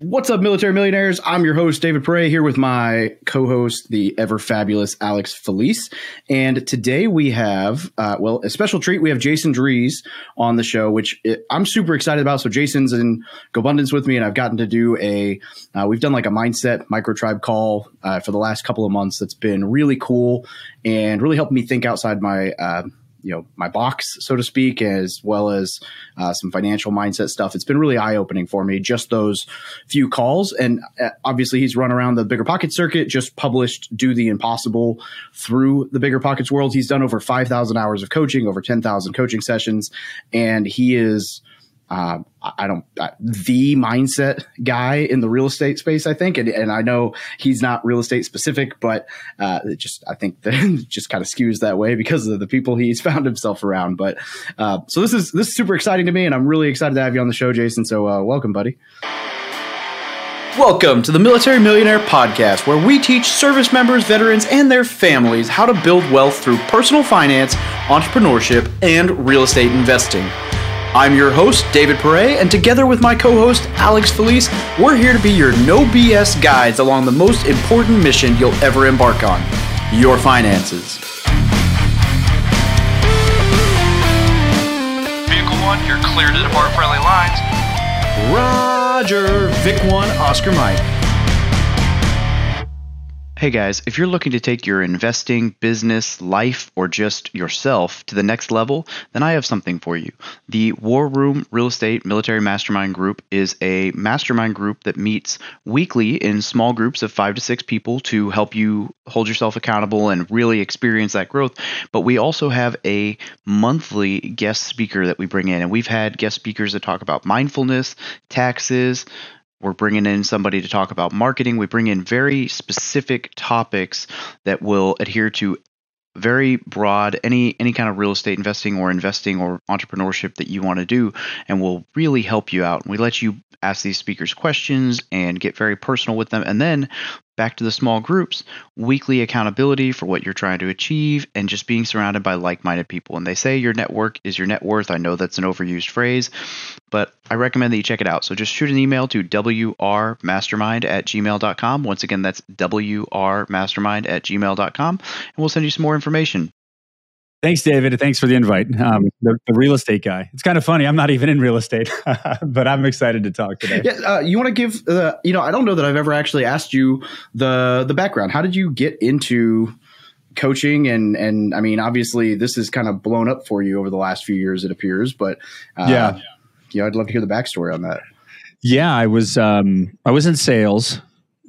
What's up, military millionaires? I'm your host, David Pere, here with my co host, the ever fabulous Alex Felice. And today we have, uh, well, a special treat. We have Jason Drees on the show, which I'm super excited about. So, Jason's in GoBundance with me, and I've gotten to do a, uh, we've done like a mindset microtribe call uh, for the last couple of months that's been really cool and really helped me think outside my, uh, you know my box, so to speak, as well as uh, some financial mindset stuff. It's been really eye opening for me. Just those few calls, and uh, obviously he's run around the bigger pocket circuit. Just published "Do the Impossible" through the BiggerPockets world. He's done over five thousand hours of coaching, over ten thousand coaching sessions, and he is uh, I don't the mindset guy in the real estate space. I think, and, and I know he's not real estate specific, but uh, it just I think that just kind of skews that way because of the people he's found himself around. But uh, so this is this is super exciting to me, and I'm really excited to have you on the show, Jason. So uh, welcome, buddy. Welcome to the Military Millionaire Podcast, where we teach service members, veterans, and their families how to build wealth through personal finance, entrepreneurship, and real estate investing. I'm your host, David Pere, and together with my co host, Alex Felice, we're here to be your no BS guides along the most important mission you'll ever embark on your finances. Vehicle 1, you're clear to depart friendly lines. Roger, Vic 1, Oscar Mike. Hey guys, if you're looking to take your investing, business, life, or just yourself to the next level, then I have something for you. The War Room Real Estate Military Mastermind Group is a mastermind group that meets weekly in small groups of five to six people to help you hold yourself accountable and really experience that growth. But we also have a monthly guest speaker that we bring in, and we've had guest speakers that talk about mindfulness, taxes, we're bringing in somebody to talk about marketing. We bring in very specific topics that will adhere to very broad any any kind of real estate investing or investing or entrepreneurship that you want to do and will really help you out. We let you ask these speakers questions and get very personal with them and then back to the small groups, weekly accountability for what you're trying to achieve, and just being surrounded by like minded people. And they say your network is your net worth. I know that's an overused phrase, but I recommend that you check it out. So just shoot an email to wrmastermind at gmail.com. Once again, that's wrmastermind at gmail.com, and we'll send you some more information. Thanks, David. Thanks for the invite. Um, the, the, real estate guy. It's kind of funny. I'm not even in real estate, but I'm excited to talk today. Yeah, uh, you want to give? Uh, you know, I don't know that I've ever actually asked you the the background. How did you get into coaching? And and I mean, obviously, this has kind of blown up for you over the last few years. It appears, but uh, yeah, you know, I'd love to hear the backstory on that. Yeah, I was um, I was in sales.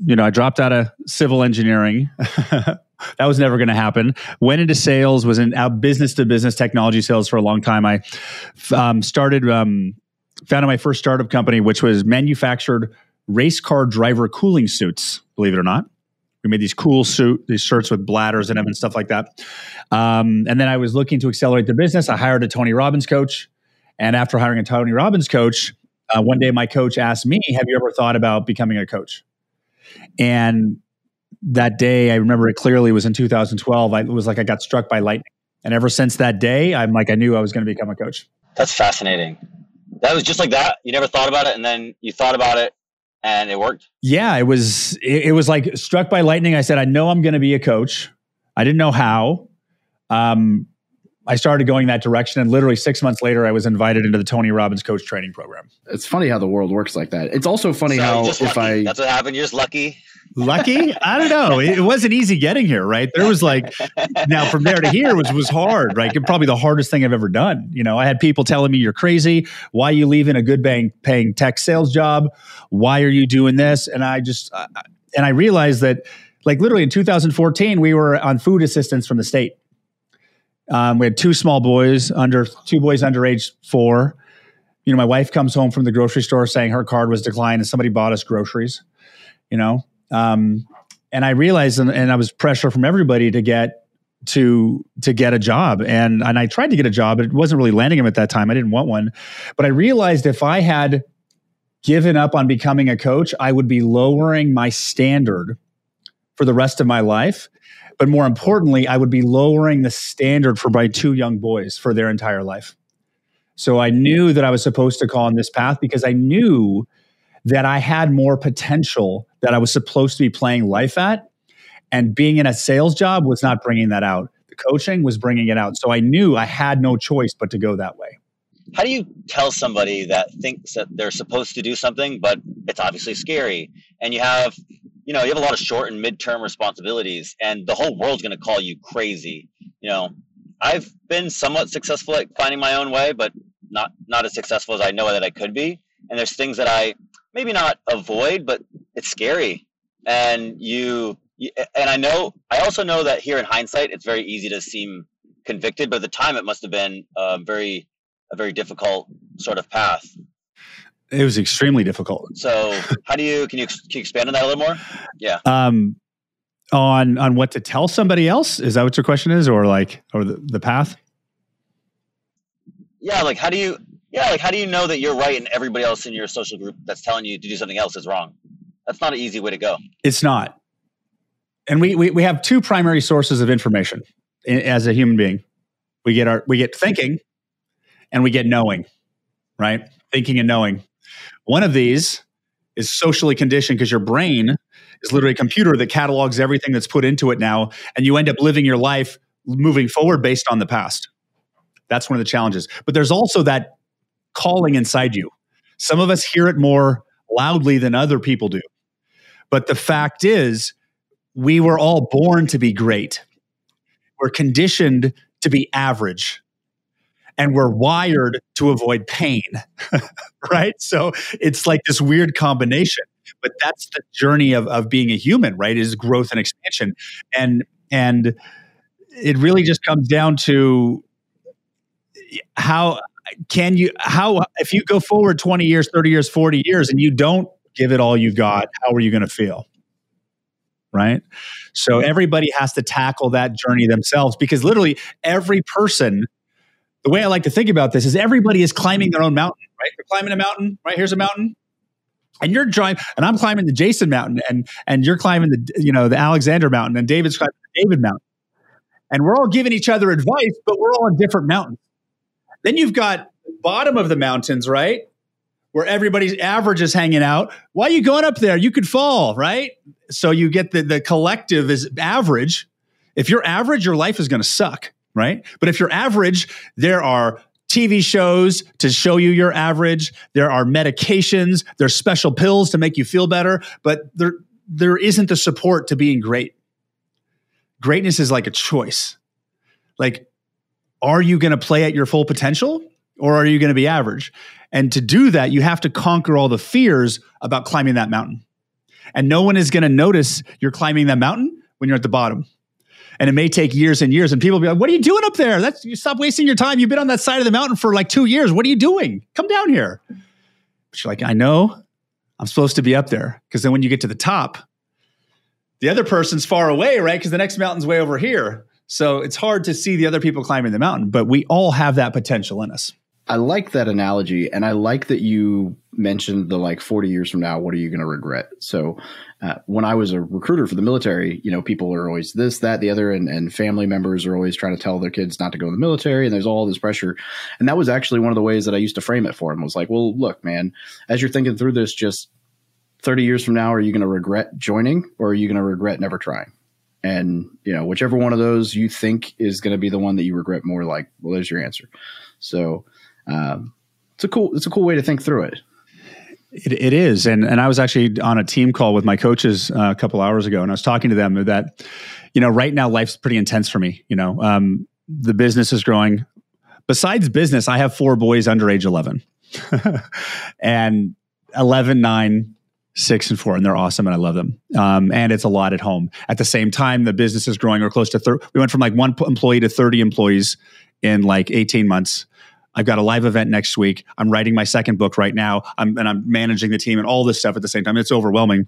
You know, I dropped out of civil engineering. that was never going to happen. Went into sales, was in business to business technology sales for a long time. I um, started, um, founded my first startup company, which was manufactured race car driver cooling suits. Believe it or not, we made these cool suit, these shirts with bladders in them and stuff like that. Um, and then I was looking to accelerate the business. I hired a Tony Robbins coach, and after hiring a Tony Robbins coach, uh, one day my coach asked me, "Have you ever thought about becoming a coach?" And that day, I remember it clearly, was in 2012. I, it was like I got struck by lightning. And ever since that day, I'm like, I knew I was going to become a coach. That's fascinating. That was just like that. You never thought about it, and then you thought about it, and it worked. Yeah, it was. It, it was like struck by lightning. I said, I know I'm going to be a coach. I didn't know how. Um, I started going that direction, and literally six months later, I was invited into the Tony Robbins Coach Training Program. It's funny how the world works like that. It's also funny so how if lucky. I that's what happened. You're just lucky. Lucky? I don't know. It wasn't easy getting here, right? There was like now from there to here was was hard, right? Probably the hardest thing I've ever done. You know, I had people telling me you're crazy. Why are you leaving a good bank paying tech sales job? Why are you doing this? And I just uh, and I realized that like literally in 2014 we were on food assistance from the state. Um, we had two small boys under two boys under age four. You know, my wife comes home from the grocery store saying her card was declined and somebody bought us groceries. You know, um, and I realized, and, and I was pressure from everybody to get to to get a job. And and I tried to get a job but it wasn't really landing him at that time. I didn't want one. But I realized if I had given up on becoming a coach I would be lowering my standard for the rest of my life. But more importantly I would be lowering the standard for my two young boys for their entire life. So I knew that I was supposed to call on this path because I knew that I had more potential that I was supposed to be playing life at. And being in a sales job was not bringing that out. The coaching was bringing it out. So I knew I had no choice but to go that way. How do you tell somebody that thinks that they're supposed to do something, but it's obviously scary, and you have, you know, you have a lot of short and midterm responsibilities, and the whole world's going to call you crazy. You know, I've been somewhat successful at finding my own way, but not not as successful as I know that I could be. And there's things that I maybe not avoid, but it's scary. And you, and I know, I also know that here in hindsight, it's very easy to seem convicted, but at the time it must have been a very, a very difficult sort of path. It was extremely difficult. So, how do you can you, can you expand on that a little more? Yeah. Um, on on what to tell somebody else is that what your question is, or like, or the, the path? Yeah, like how do you yeah, like how do you know that you're right and everybody else in your social group that's telling you to do something else is wrong? That's not an easy way to go. It's not. And we we, we have two primary sources of information as a human being. We get our we get thinking and we get knowing, right? Thinking and knowing. One of these is socially conditioned because your brain is literally a computer that catalogs everything that's put into it now and you end up living your life moving forward based on the past. That's one of the challenges. But there's also that calling inside you. Some of us hear it more loudly than other people do. But the fact is, we were all born to be great. We're conditioned to be average. And we're wired to avoid pain. right? So it's like this weird combination. But that's the journey of, of being a human, right? Is growth and expansion. And and it really just comes down to how can you how if you go forward 20 years 30 years 40 years and you don't give it all you got how are you going to feel? Right? So everybody has to tackle that journey themselves because literally every person the way i like to think about this is everybody is climbing their own mountain right? You're climbing a mountain right? Here's a mountain. And you're driving and i'm climbing the jason mountain and and you're climbing the you know the alexander mountain and david's climbing the david mountain. And we're all giving each other advice but we're all on different mountains. Then you've got bottom of the mountains, right? Where everybody's average is hanging out. Why are you going up there? You could fall, right? So you get the, the collective is average. If you're average, your life is going to suck, right? But if you're average, there are TV shows to show you your average. There are medications. There's special pills to make you feel better, but there there isn't the support to being great. Greatness is like a choice. Like are you going to play at your full potential or are you going to be average? And to do that, you have to conquer all the fears about climbing that mountain. And no one is going to notice you're climbing that mountain when you're at the bottom. And it may take years and years. And people be like, What are you doing up there? That's you stop wasting your time. You've been on that side of the mountain for like two years. What are you doing? Come down here. But you're like, I know I'm supposed to be up there. Because then when you get to the top, the other person's far away, right? Because the next mountain's way over here. So it's hard to see the other people climbing the mountain, but we all have that potential in us. I like that analogy, and I like that you mentioned the like 40 years from now, what are you going to regret? So, uh, when I was a recruiter for the military, you know, people are always this, that, the other, and, and family members are always trying to tell their kids not to go in the military, and there's all this pressure. And that was actually one of the ways that I used to frame it for them was like, well, look, man, as you're thinking through this, just 30 years from now, are you going to regret joining, or are you going to regret never trying? and you know whichever one of those you think is going to be the one that you regret more like well there's your answer so um, it's a cool it's a cool way to think through it it, it is and and i was actually on a team call with my coaches uh, a couple hours ago and i was talking to them that you know right now life's pretty intense for me you know um, the business is growing besides business i have four boys under age 11 and 11 9 six and four, and they're awesome, and I love them. Um, and it's a lot at home. At the same time, the business is growing. We're close to thirty. We went from like one employee to thirty employees in like eighteen months. I've got a live event next week. I'm writing my second book right now. I'm, and I'm managing the team and all this stuff at the same time. It's overwhelming.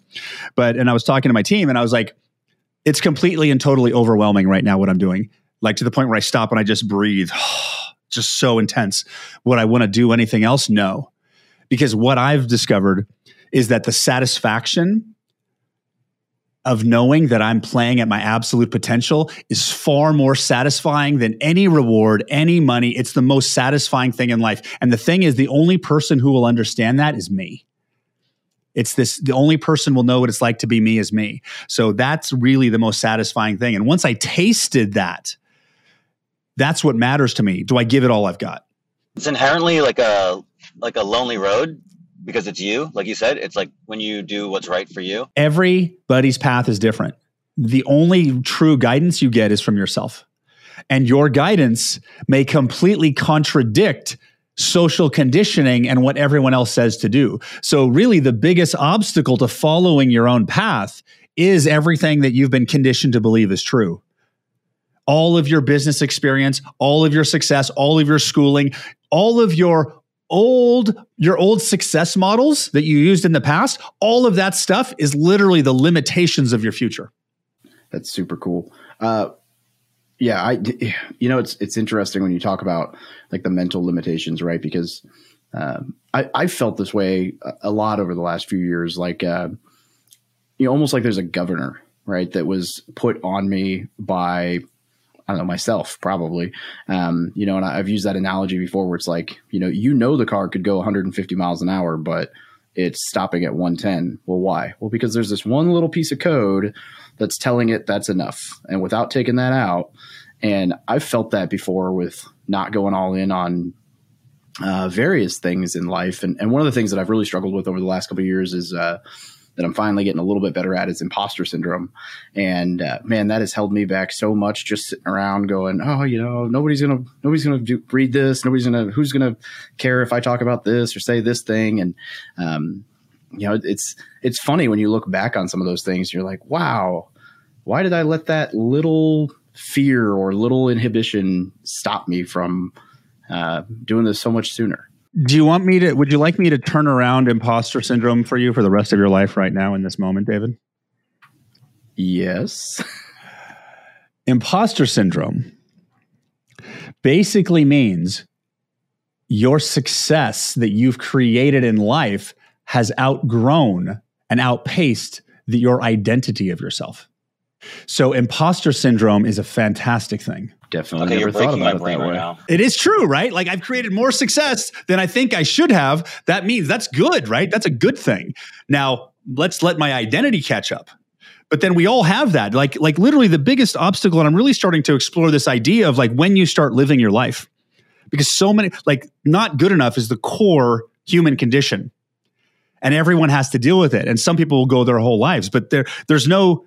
But and I was talking to my team, and I was like, it's completely and totally overwhelming right now what I'm doing. Like to the point where I stop and I just breathe. just so intense. Would I want to do anything else? No. Because what I've discovered is that the satisfaction of knowing that I'm playing at my absolute potential is far more satisfying than any reward, any money. It's the most satisfying thing in life. And the thing is, the only person who will understand that is me. It's this the only person will know what it's like to be me is me. So that's really the most satisfying thing. And once I tasted that, that's what matters to me. Do I give it all I've got? It's inherently like a like a lonely road because it's you, like you said. It's like when you do what's right for you. Everybody's path is different. The only true guidance you get is from yourself. And your guidance may completely contradict social conditioning and what everyone else says to do. So, really, the biggest obstacle to following your own path is everything that you've been conditioned to believe is true. All of your business experience, all of your success, all of your schooling, all of your old your old success models that you used in the past, all of that stuff is literally the limitations of your future. That's super cool. Uh, yeah, I you know it's it's interesting when you talk about like the mental limitations, right? Because um, I I felt this way a, lot over the last few years, like uh, you know, almost like there's a governor, right, that was put on me by I don't know myself probably, um, you know, and I've used that analogy before, where it's like you know you know the car could go 150 miles an hour, but it's stopping at 110. Well, why? Well, because there's this one little piece of code that's telling it that's enough. And without taking that out, and I've felt that before with not going all in on uh, various things in life. And, and one of the things that I've really struggled with over the last couple of years is uh, that I'm finally getting a little bit better at is imposter syndrome. And uh, man, that has held me back so much just sitting around going, oh, you know, nobody's gonna nobody's gonna read this. Nobody's gonna who's gonna care if I talk about this or say this thing. And um, you know, it's it's funny when you look back on some of those things. You're like, wow, why did I let that little fear or little inhibition stop me from uh, doing this so much sooner? Do you want me to? Would you like me to turn around imposter syndrome for you for the rest of your life right now in this moment, David? Yes. imposter syndrome basically means your success that you've created in life has outgrown and outpaced the, your identity of yourself. So imposter syndrome is a fantastic thing. Definitely okay, never thought about it that way. Right it is true, right? Like I've created more success than I think I should have. That means that's good, right? That's a good thing. Now, let's let my identity catch up. But then we all have that. Like like literally the biggest obstacle and I'm really starting to explore this idea of like when you start living your life. Because so many like not good enough is the core human condition. And everyone has to deal with it. And some people will go their whole lives, but there there's no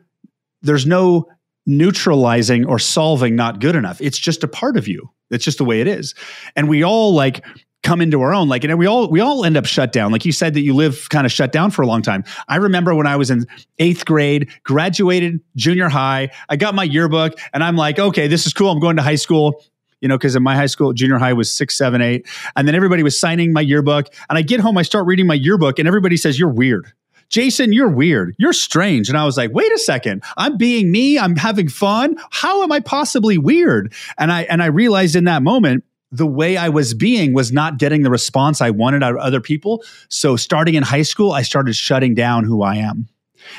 there's no neutralizing or solving not good enough. It's just a part of you. It's just the way it is. And we all like come into our own. Like and we all we all end up shut down. Like you said that you live kind of shut down for a long time. I remember when i was in eighth grade graduated junior high i got my yearbook and i'm like okay this is cool. I'm going to high school. You know because in my high school junior high was six seven eight. And then everybody was signing my yearbook and i get home i start reading my yearbook and everybody says you're weird Jason, you're weird. You're strange. And I was like, wait a second. I'm being me. I'm having fun. How am I possibly weird? And I and I realized in that moment the way I was being was not getting the response I wanted out of other people. So starting in high school, I started shutting down who I am.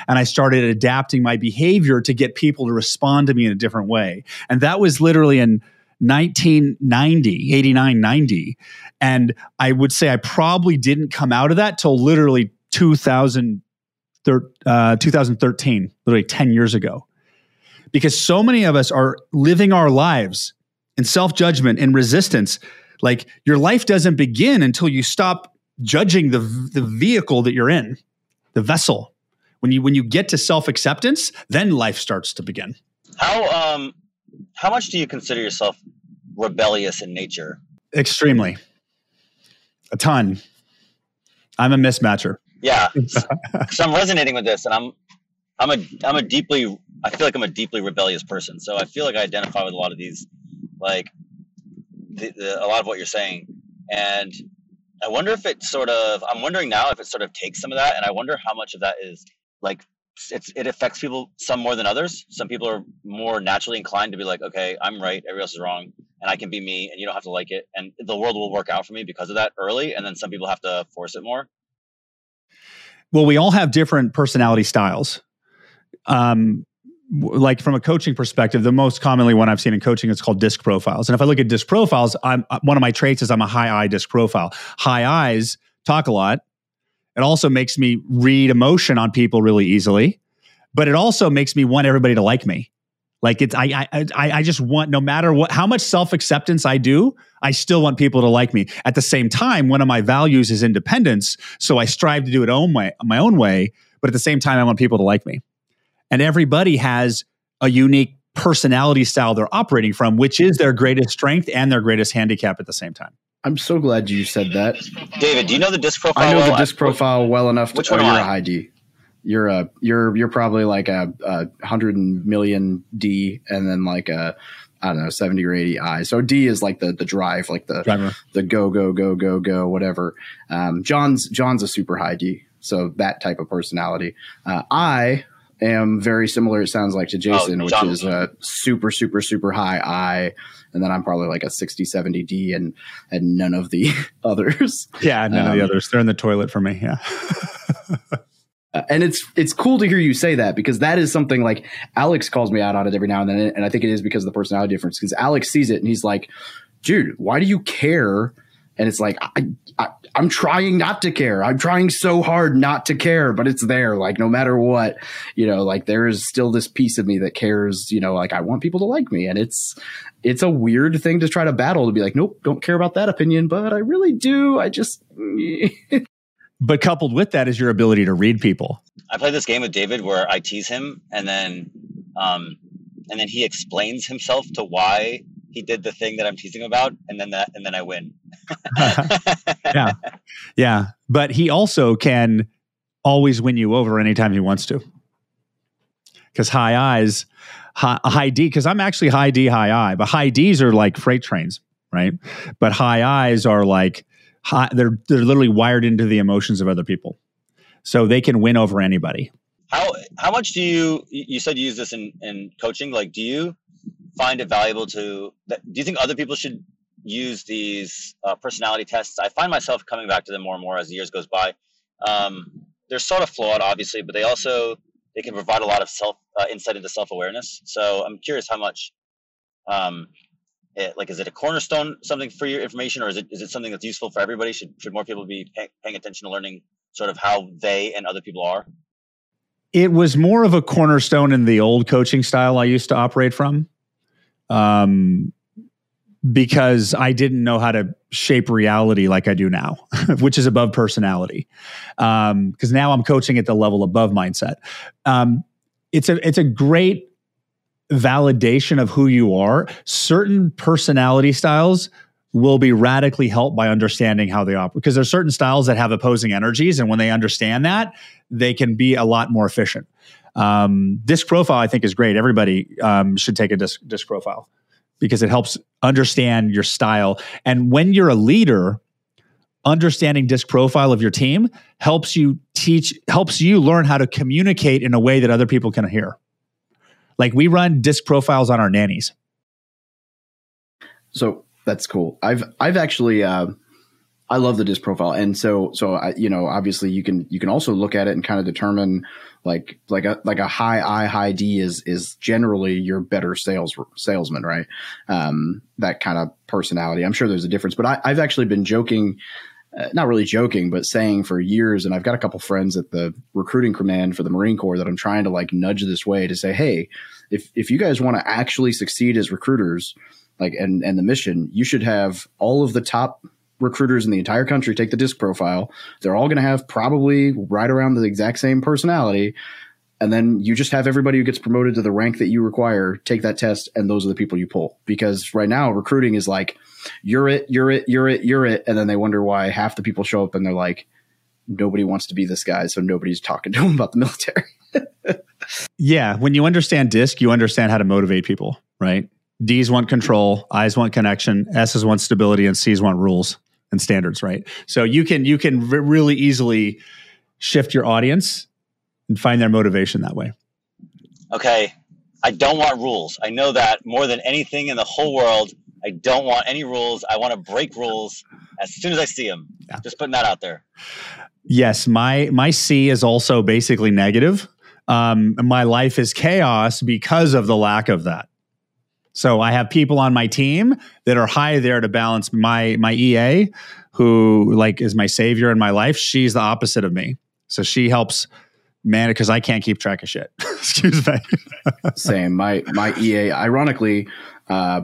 And I started adapting my behavior to get people to respond to me in a different way. And that was literally in 1990, 89, 90. And I would say I probably didn't come out of that till literally 2000, uh, 2013, literally 10 years ago. Because so many of us are living our lives in self judgment and resistance. Like your life doesn't begin until you stop judging the, the vehicle that you're in, the vessel. When you when you get to self acceptance, then life starts to begin. How um how much do you consider yourself rebellious in nature? Extremely. A ton. I'm a mismatcher. Yeah, so I'm resonating with this, and I'm I'm a I'm a deeply I feel like I'm a deeply rebellious person. So I feel like I identify with a lot of these, like the, the, a lot of what you're saying, and I wonder if it sort of I'm wondering now if it sort of takes some of that, and I wonder how much of that is like it's it affects people some more than others. Some people are more naturally inclined to be like, okay, I'm right, everybody else is wrong, and I can be me, and you don't have to like it, and the world will work out for me because of that early. And then some people have to force it more. Well, we all have different personality styles. Um, like from a coaching perspective, the most commonly one I've seen in coaching is called disc profiles. And if I look at disc profiles, I'm uh, one of my traits is I'm a high I disc profile. High I's talk a lot, It also makes me read emotion on people really easily, but it also makes me want everybody to like me. Like it's I I I, I just want no matter what how much self acceptance I do, I still want people to like me. At the same time, one of my values is independence, so I strive to do it own way, my own way. But at the same time, I want people to like me. And everybody has a unique personality style they're operating from, which is their greatest strength and their greatest handicap at the same time. I'm so glad you said that. David, do you know the disc profile? I know well? the disc profile well enough to. Which oh, one am you're I? a high D. You're a you're you're probably like a, a hundred million D, and then like a I don't know seventy or eighty I. So D is like the the drive, like the Driver. the go go go go go whatever. Um, John's John's a super high D, so that type of personality. Uh, I am very similar. It sounds like to Jason, which Oh, John- is a super super super high I, and then I'm probably like a 60 70 D, and and none of the others. Yeah, none of Um, the others. They're in the toilet for me. Yeah. Uh, and it's it's cool to hear you say that because that is something like Alex calls me out on it every now and then, and I think it is because of the personality difference. Because Alex sees it and he's like, "Dude, why do you care?" And it's like, I, I, I'm trying not to care. I'm trying so hard not to care, but it's there. Like no matter what, you know, like there is still this piece of me that cares. You know, like I want people to like me, and it's it's a weird thing to try to battle to be like, nope, don't care about that opinion, but I really do. I just But coupled with that is your ability to read people. I play this game with David where I tease him and then um and then he explains himself to why he did the thing that I'm teasing about and then that and then I win. yeah. Yeah. But he also can always win you over anytime he wants to. Because high I's, high, high D, because I'm actually high D, high I, but high Ds are like freight trains, right? But high I's are like, high, they're, they're literally wired into the emotions of other people. So they can win over anybody. How how much do you you said you use this in in coaching like do you find it valuable to do you think other people should use these uh, personality tests? I find myself coming back to them more and more as the years goes by. Um, they're sort of flawed, obviously, but they also they can provide a lot of self uh, insight into self awareness. So I'm curious how much, um, like, is it a cornerstone something for your information, or is it is it something that's useful for everybody? Should should more people be pay, paying attention to learning sort of how they and other people are? it was more of a cornerstone in the old coaching style I used to operate from. Um, because I didn't know how to shape reality like I do now, which is above personality. Um, because now I'm coaching at the level above mindset. Um, it's a it's a great validation of who you are. Certain personality styles will be radically helped by understanding how they operate. Because there's certain styles that have opposing energies and when they understand that they can be a lot more efficient. Um, disc profile i think is great. Everybody um, should take a disc, disc profile because it helps understand your style. And when you're a leader understanding disc profile of your team helps you teach helps you learn how to communicate in a way that other people can hear like we run disc profiles on our nannies So that's cool. I've I've actually uh, I love the disc profile, and so so I, you know obviously you can you can also look at it and kind of determine like like a like a high I high D is is generally your better sales salesman, right? Um, that kind of personality. I'm sure there's a difference, but I, I've actually been joking. Uh, not really joking, but saying for years, and I've got a couple friends at the recruiting command for the Marine Corps that I'm trying to like nudge this way to say, hey, if if you guys want to actually succeed as recruiters, like and and the mission you should have all of the top recruiters in the entire country take the disc profile. They're all going to have probably right around the exact same personality and then you just have everybody who gets promoted to the rank that you require take that test and those are the people you pull because right now recruiting is like you're it you're it you're it you're it and then they wonder why half the people show up and they're like nobody wants to be this guy so nobody's talking to them about the military Yeah, when you understand DISC, you understand how to motivate people, right? D's want control, I's want connection, S's want stability, and C's want rules and standards, right? So you can you can re- really easily shift your audience and find their motivation that way. okay, I don't want rules. I know that more than anything in the whole world. I don't want any rules. I want to break rules as soon as I see them. Yeah. Just putting that out there. Yes, my my C is also basically negative. Um, my life is chaos because of the lack of that. So I have people on my team that are high there to balance my my EA, who like is my savior in my life. She's the opposite of me. So she helps man because I can't keep track of shit. Excuse me. Same. My my EA. Ironically, uh,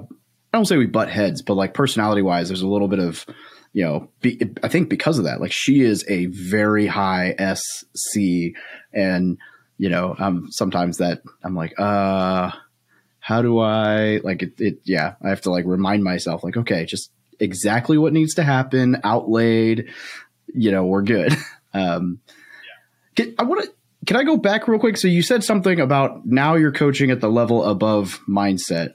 I don't say we butt heads, but like personality wise, there's a little bit of you know. Be, I think because of that, like she is a very high SC, and you know, um, sometimes that I'm like, uh, how do I like it, it? Yeah, I have to like remind myself, like, okay, just exactly what needs to happen, outlaid. You know, we're good. Um, can, I want to can I go back real quick? So you said something about now you're coaching at the level above mindset.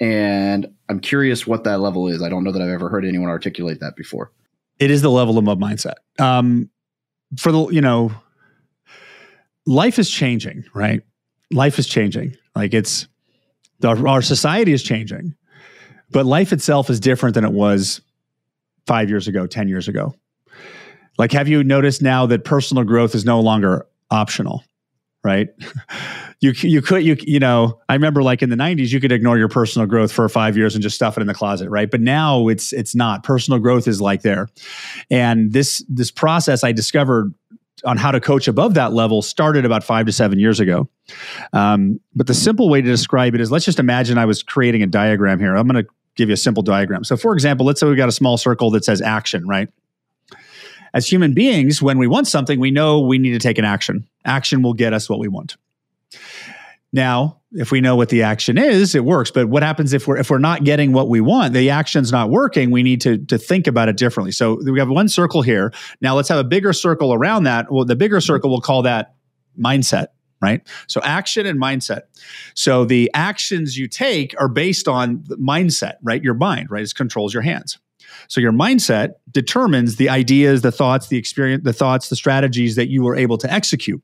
And I'm curious what that level is. I don't know that I've ever heard anyone articulate that before. It is the level above mindset. Um, for the, you know, life is changing, right? Life is changing. Like it's, our, our society is changing, but life itself is different than it was five years ago, 10 years ago. Like, have you noticed now that personal growth is no longer optional, right? you you could you you know I remember like in the 90s you could ignore your personal growth for 5 years and just stuff it in the closet, right? But now it's it's not. Personal growth is like there. And this this process I discovered on how to coach above that level started about five to seven years ago. Um, but the simple way to describe it is let's just imagine I was creating a diagram here. I'm going to give you a simple diagram. So, for example, let's say we've got a small circle that says action, right? As human beings, when we want something, we know we need to take an action. Action will get us what we want. Now, if we know what the action is, it works. But what happens if we're if we're not getting what we want, the action's not working, we need to to think about it differently. So we have one circle here. Now let's have a bigger circle around that. Well, the bigger circle we'll call that mindset, right? So action and mindset. So the actions you take are based on mindset, right? Your mind, right? It controls your hands. So your mindset determines the ideas, the thoughts, the experience, the thoughts, the strategies that you were able to execute.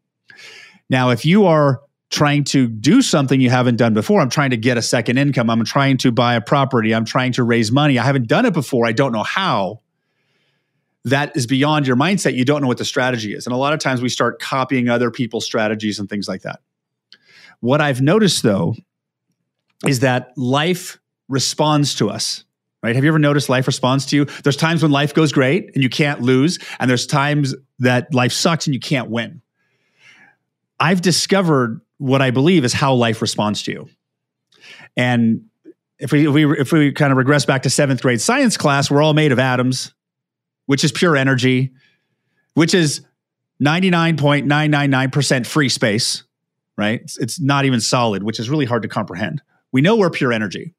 Now, if you are trying to do something you haven't done before, I'm trying to get a second income, I'm trying to buy a property, I'm trying to raise money, I haven't done it before, I don't know how. That is beyond your mindset. You don't know what the strategy is. And a lot of times we start copying other people's strategies and things like that. What I've noticed though is that life responds to us right? Have you ever noticed life responds to you? There's times when life goes great and you can't lose, and there's times that life sucks and you can't win. I've discovered what I believe is how life responds to you. And if we, if we if we kind of regress back to seventh grade science class, we're all made of atoms, which is pure energy, which is 99.999% free space, right? It's, it's not even solid, which is really hard to comprehend. We know we're pure energy.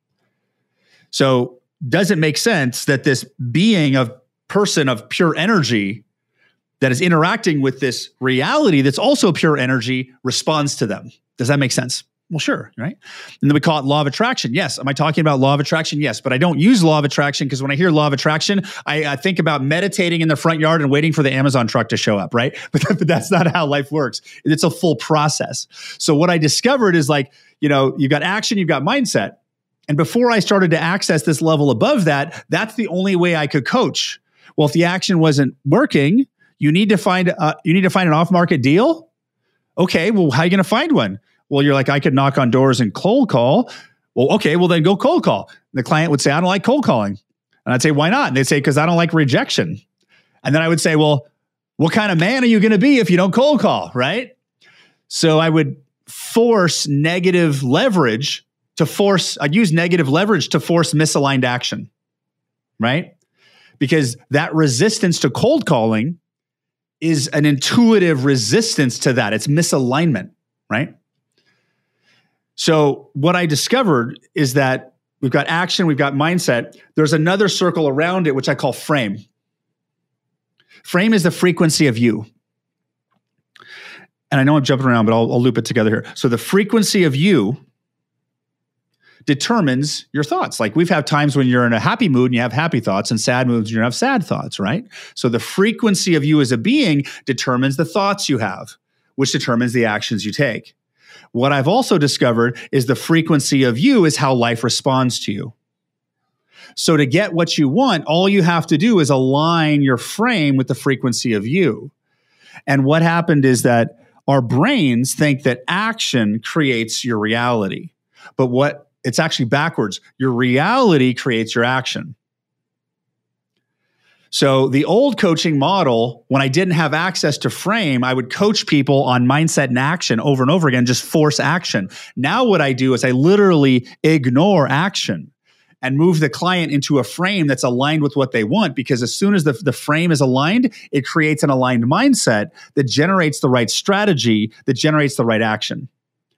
So doesn't make sense that this being of person of pure energy that is interacting with this reality that's also pure energy responds to them. Does that make sense? Well, sure, right? And then we call it law of attraction. Yes. Am I talking about law of attraction? Yes. But I don't use law of attraction because when I hear law of attraction, I, I, think about meditating in the front yard and waiting for the Amazon truck to show up, right? But, but that's not how life works. It's a full process. So what I discovered is like, you know, you've got action, you've got mindset. And before I started to access this level above that, that's the only way I could coach. Well, if the action wasn't working, you need to find a, you need to find an off market deal. Okay, well, how are you going to find one? Well, you're like, I could knock on doors and cold call. Well, okay, well then go cold call. The client would say, I don't like cold calling. And I'd say, why not? And they'd say, because I don't like rejection. And then I would say, well, what kind of man are you going to be if you don't cold call? Right. So I would force negative leverage to force, I'd use negative leverage to force misaligned action, right? Because that resistance to cold calling is an intuitive resistance to that. It's misalignment, right? So, what I discovered is that we've got action, we've got mindset. There's another circle around it, which I call frame. Frame is the frequency of you. And I know I'm jumping around, but I'll, I'll loop it together here. So, the frequency of you determines your thoughts. Like we've had times when you're in a happy mood and you have happy thoughts, and sad moods and you have sad thoughts, right? So the frequency of you as a being determines the thoughts you have, which determines the actions you take. What I've also discovered is the frequency of you is how life responds to you. So to get what you want, all you have to do is align your frame with the frequency of you. And what happened is that our brains think that action creates your reality. But what it's actually backwards. Your reality creates your action. So the old coaching model, when I didn't have access to frame, I would coach people on mindset and action over and over again, just force action. Now what I do is I literally ignore action and move the client into a frame that's aligned with what they want because as soon as the, the frame is aligned, it creates an aligned mindset that generates the right strategy, that generates the right action.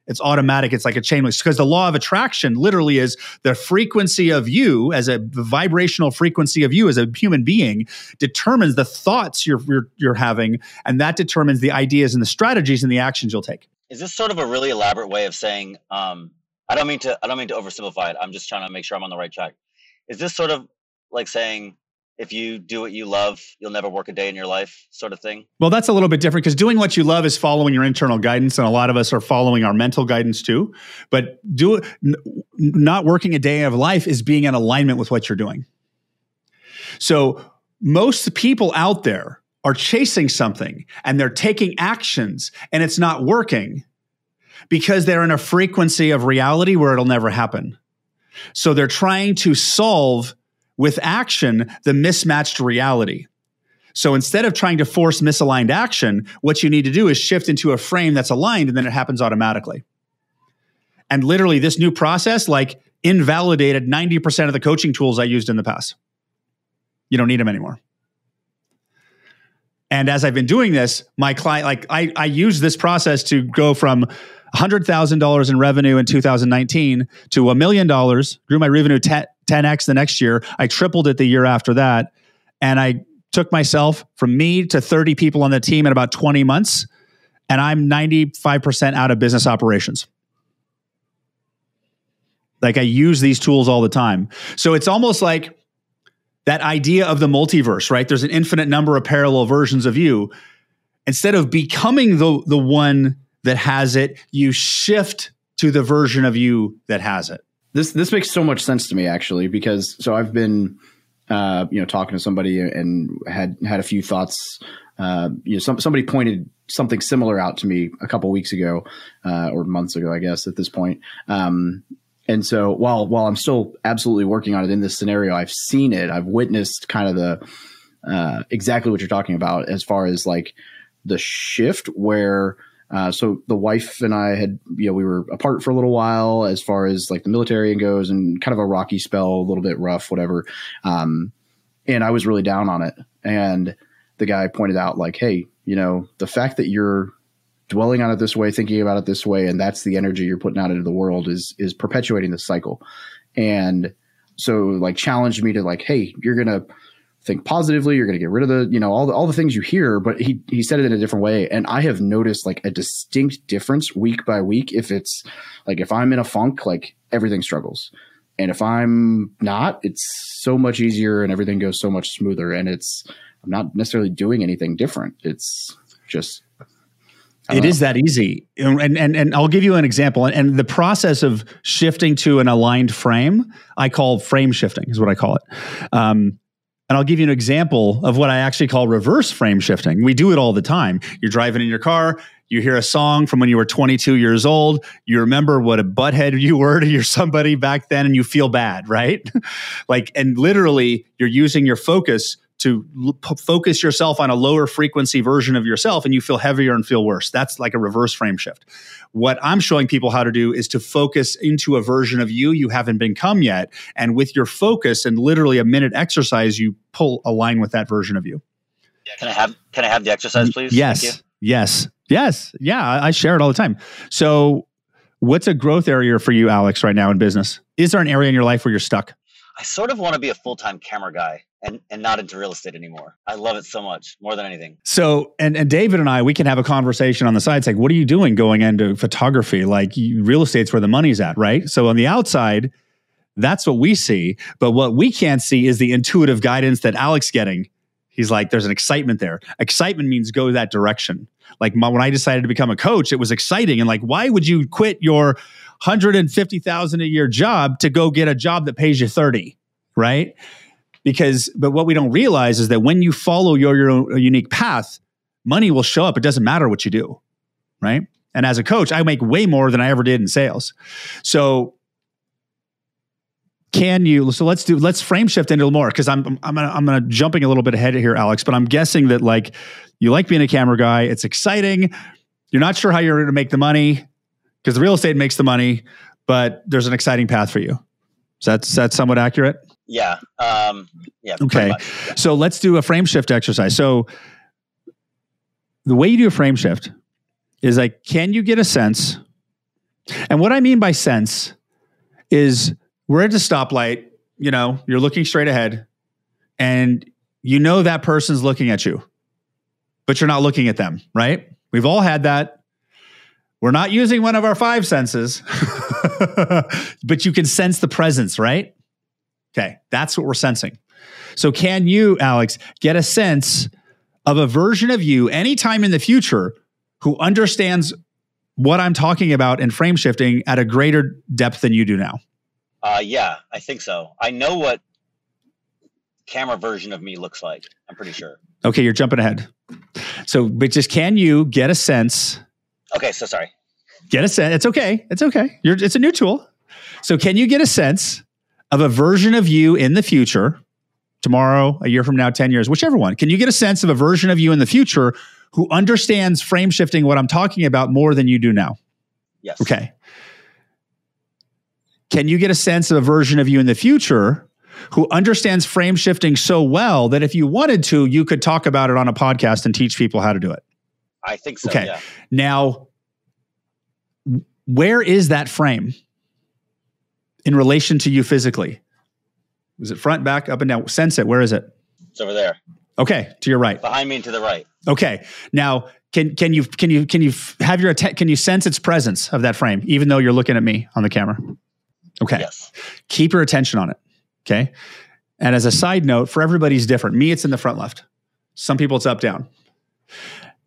It's automatic. It's like a chain link because the law of attraction literally is the frequency of you as a vibrational frequency of you as a human being determines the thoughts you're, you're, you're having, and that determines the ideas and the strategies and the actions you'll take. Is this sort of a really elaborate way of saying? Um, I don't mean to. I don't mean to oversimplify it. I'm just trying to make sure I'm on the right track. Is this sort of like saying if you do what you love, you'll never work a day in your life, sort of thing? Well, that's a little bit different because doing what you love is following your internal guidance, and a lot of us are following our mental guidance too. But do n- not working a day of life is being in alignment with what you're doing. So most people out there are chasing something and they're taking actions and it's not working because they're in a frequency of reality where it'll never happen. So they're trying to solve with action the mismatched reality. So instead of trying to force misaligned action, what you need to do is shift into a frame that's aligned and then it happens automatically. And literally, this new process like invalidated 90% of the coaching tools I used in the past. You don't need them anymore. And as I've been doing this, my client, like I, I use this process to go from $100,000 in revenue in 2019 to a million dollars, grew my revenue 10, 10x the next year. I tripled it the year after that. And I took myself from me to 30 people on the team in about 20 months. And I'm 95% out of business operations. Like I use these tools all the time. So it's almost like that idea of the multiverse, right? There's an infinite number of parallel versions of you. Instead of becoming the, the one that has it, you shift to the version of you that has it this this makes so much sense to me actually because so I've been uh, you know talking to somebody and had had a few thoughts. Uh, you know, some, somebody pointed something similar out to me a couple weeks ago uh, or months ago, I guess at this point. Um, and so while while I'm still absolutely working on it in this scenario, I've seen it. I've witnessed kind of the uh, exactly what you're talking about as far as like the shift where uh, so the wife and I had, you know, we were apart for a little while as far as like the military and goes and kind of a rocky spell, a little bit rough, whatever. Um, and I was really down on it. And the guy pointed out like, Hey, you know, the fact that you're dwelling on it this way, thinking about it this way, and that's the energy you're putting out into the world is, is perpetuating the cycle. And so like challenged me to like, Hey, you're to, think positively. You're going to get rid of the, you know, all the, all the things you hear, but he, he said it in a different way. And I have noticed like a distinct difference week by week. If it's like, if I'm in a funk, like everything struggles. And if I'm not, it's so much easier and everything goes so much smoother. And it's, I'm not necessarily doing anything different. It's just, it know. is that easy. And, and, and I'll give you an example. And the process of shifting to an aligned frame, I call frame shifting is what I call it. Um, and I'll give you an example of what I actually call reverse frame shifting. We do it all the time. You're driving in your car, you hear a song from when you were 22 years old, you remember what a butthead you were to your somebody back then, and you feel bad, right? like, and literally, you're using your focus to focus yourself on a lower frequency version of yourself and you feel heavier and feel worse. That's like a reverse frame shift. What I'm showing people how to do is to focus into a version of you you haven't become yet. And with your focus and literally a minute exercise, you pull a line with that version of you. Yeah, Can I have can I have the exercise, please? Yes. Yes. Yes. Yeah. I share it all the time. So what's a growth area for you, Alex, right now in business? Is there an area in your life where you're stuck? I sort of want to be a full time camera guy and, and not into real estate anymore. I love it so much, more than anything. So, and, and David and I, we can have a conversation on the side. It's like, what are you doing going into photography? Like, real estate's where the money's at, right? So, on the outside, that's what we see. But what we can't see is the intuitive guidance that Alex getting. He's like, there's an excitement there. Excitement means go that direction. Like my, when I decided to become a coach, it was exciting. And like, why would you quit your 150,000 a year job to go get a job that pays you 30, right? Because, but what we don't realize is that when you follow your, your unique path, money will show up. It doesn't matter what you do, right? And as a coach, I make way more than I ever did in sales. So can you so let's do let's frame shift into more because I'm I'm gonna, I'm gonna jumping a little bit ahead here, Alex, but I'm guessing that like you like being a camera guy, it's exciting. You're not sure how you're gonna make the money because the real estate makes the money, but there's an exciting path for you. Is that is that somewhat accurate? Yeah. Um, yeah. Okay. So let's do a frame shift exercise. So the way you do a frame shift is like, can you get a sense? And what I mean by sense is we're at a stoplight, you know, you're looking straight ahead and you know that person's looking at you, but you're not looking at them, right? We've all had that. We're not using one of our five senses, but you can sense the presence, right? Okay, that's what we're sensing. So, can you, Alex, get a sense of a version of you anytime in the future who understands what I'm talking about in frame shifting at a greater depth than you do now? Uh, yeah, I think so. I know what camera version of me looks like. I'm pretty sure. Okay, you're jumping ahead. So, but just can you get a sense? Okay, so sorry. Get a sense. It's okay. It's okay. You're, it's a new tool. So, can you get a sense of a version of you in the future, tomorrow, a year from now, 10 years, whichever one? Can you get a sense of a version of you in the future who understands frame shifting, what I'm talking about, more than you do now? Yes. Okay. Can you get a sense of a version of you in the future who understands frame shifting so well that if you wanted to, you could talk about it on a podcast and teach people how to do it? I think so. Okay. Yeah. Now, where is that frame in relation to you physically? Is it front, back, up, and down? Sense it. Where is it? It's over there, Okay, to your right. behind me and to the right. Okay. Now, can can you can you can you have your atten- can you sense its presence of that frame, even though you're looking at me on the camera? Okay. Yes. Keep your attention on it. Okay. And as a side note, for everybody's different. Me, it's in the front left. Some people, it's up down.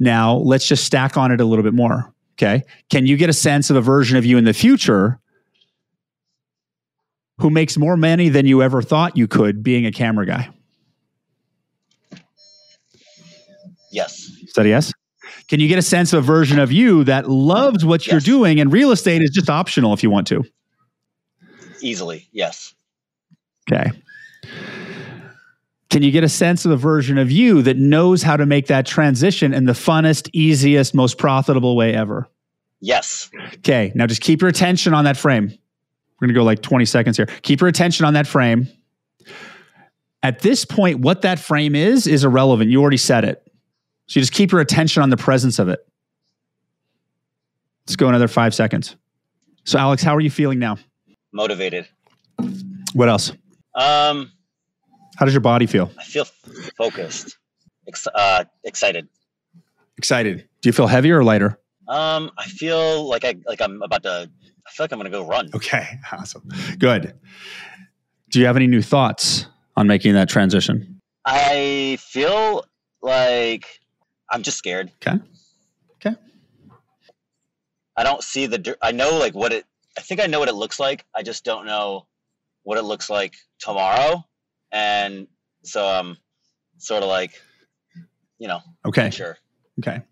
Now, let's just stack on it a little bit more. Okay. Can you get a sense of a version of you in the future who makes more money than you ever thought you could being a camera guy? Yes. Is that a yes? Can you get a sense of a version of you that loves what you're doing and real estate is just optional if you want to? Easily. Yes. Okay. Can you get a sense of a version of you that knows how to make that transition in the funnest, easiest, most profitable way ever? Yes. Okay. Now just keep your attention on that frame. We're going to go like 20 seconds here. Keep your attention on that frame. At this point, what that frame is, is irrelevant. You already said it. So you just keep your attention on the presence of it. Let's go another five seconds. So, Alex, how are you feeling now? Motivated. What else? Um, How does your body feel? I feel focused. Ex- uh, excited. Excited. Do you feel heavier or lighter? Um, I feel like I like I'm about to. I feel like I'm gonna go run. Okay, awesome. Good. Do you have any new thoughts on making that transition? I feel like I'm just scared. Okay. Okay. I don't see the. I know like what it. I think I know what it looks like. I just don't know what it looks like tomorrow, and so I'm sort of like, you know, Okay. sure. Okay.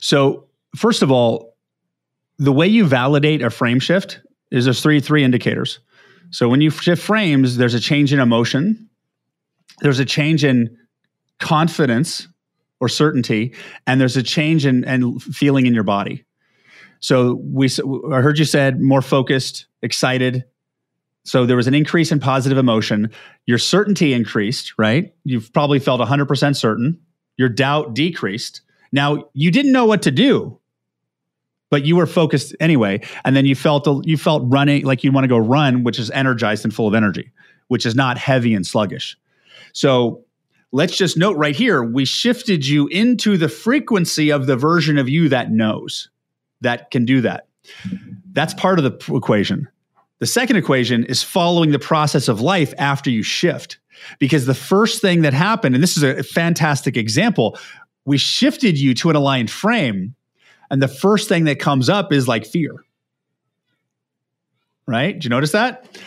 So, first of all, the way you validate a frame shift is there's three three indicators. So when you shift frames, there's a change in emotion, there's a change in confidence or certainty, and there's a change in and feeling in your body. So we I heard you said more focused, excited. So there was an increase in positive emotion. Your certainty increased, right? You've probably felt 100% certain. Your doubt decreased. Now you didn't know what to do, but you were focused anyway. And then you felt you felt running like you want to go run, which is energized and full of energy, which is not heavy and sluggish. So let's just note right here: we shifted you into the frequency of the version of you that knows, that can do that. That's part of the equation. The second equation is following the process of life after you shift. Because the first thing that happened, and this is a fantastic example, we shifted you to an aligned frame and the first thing that comes up is like fear right do you notice that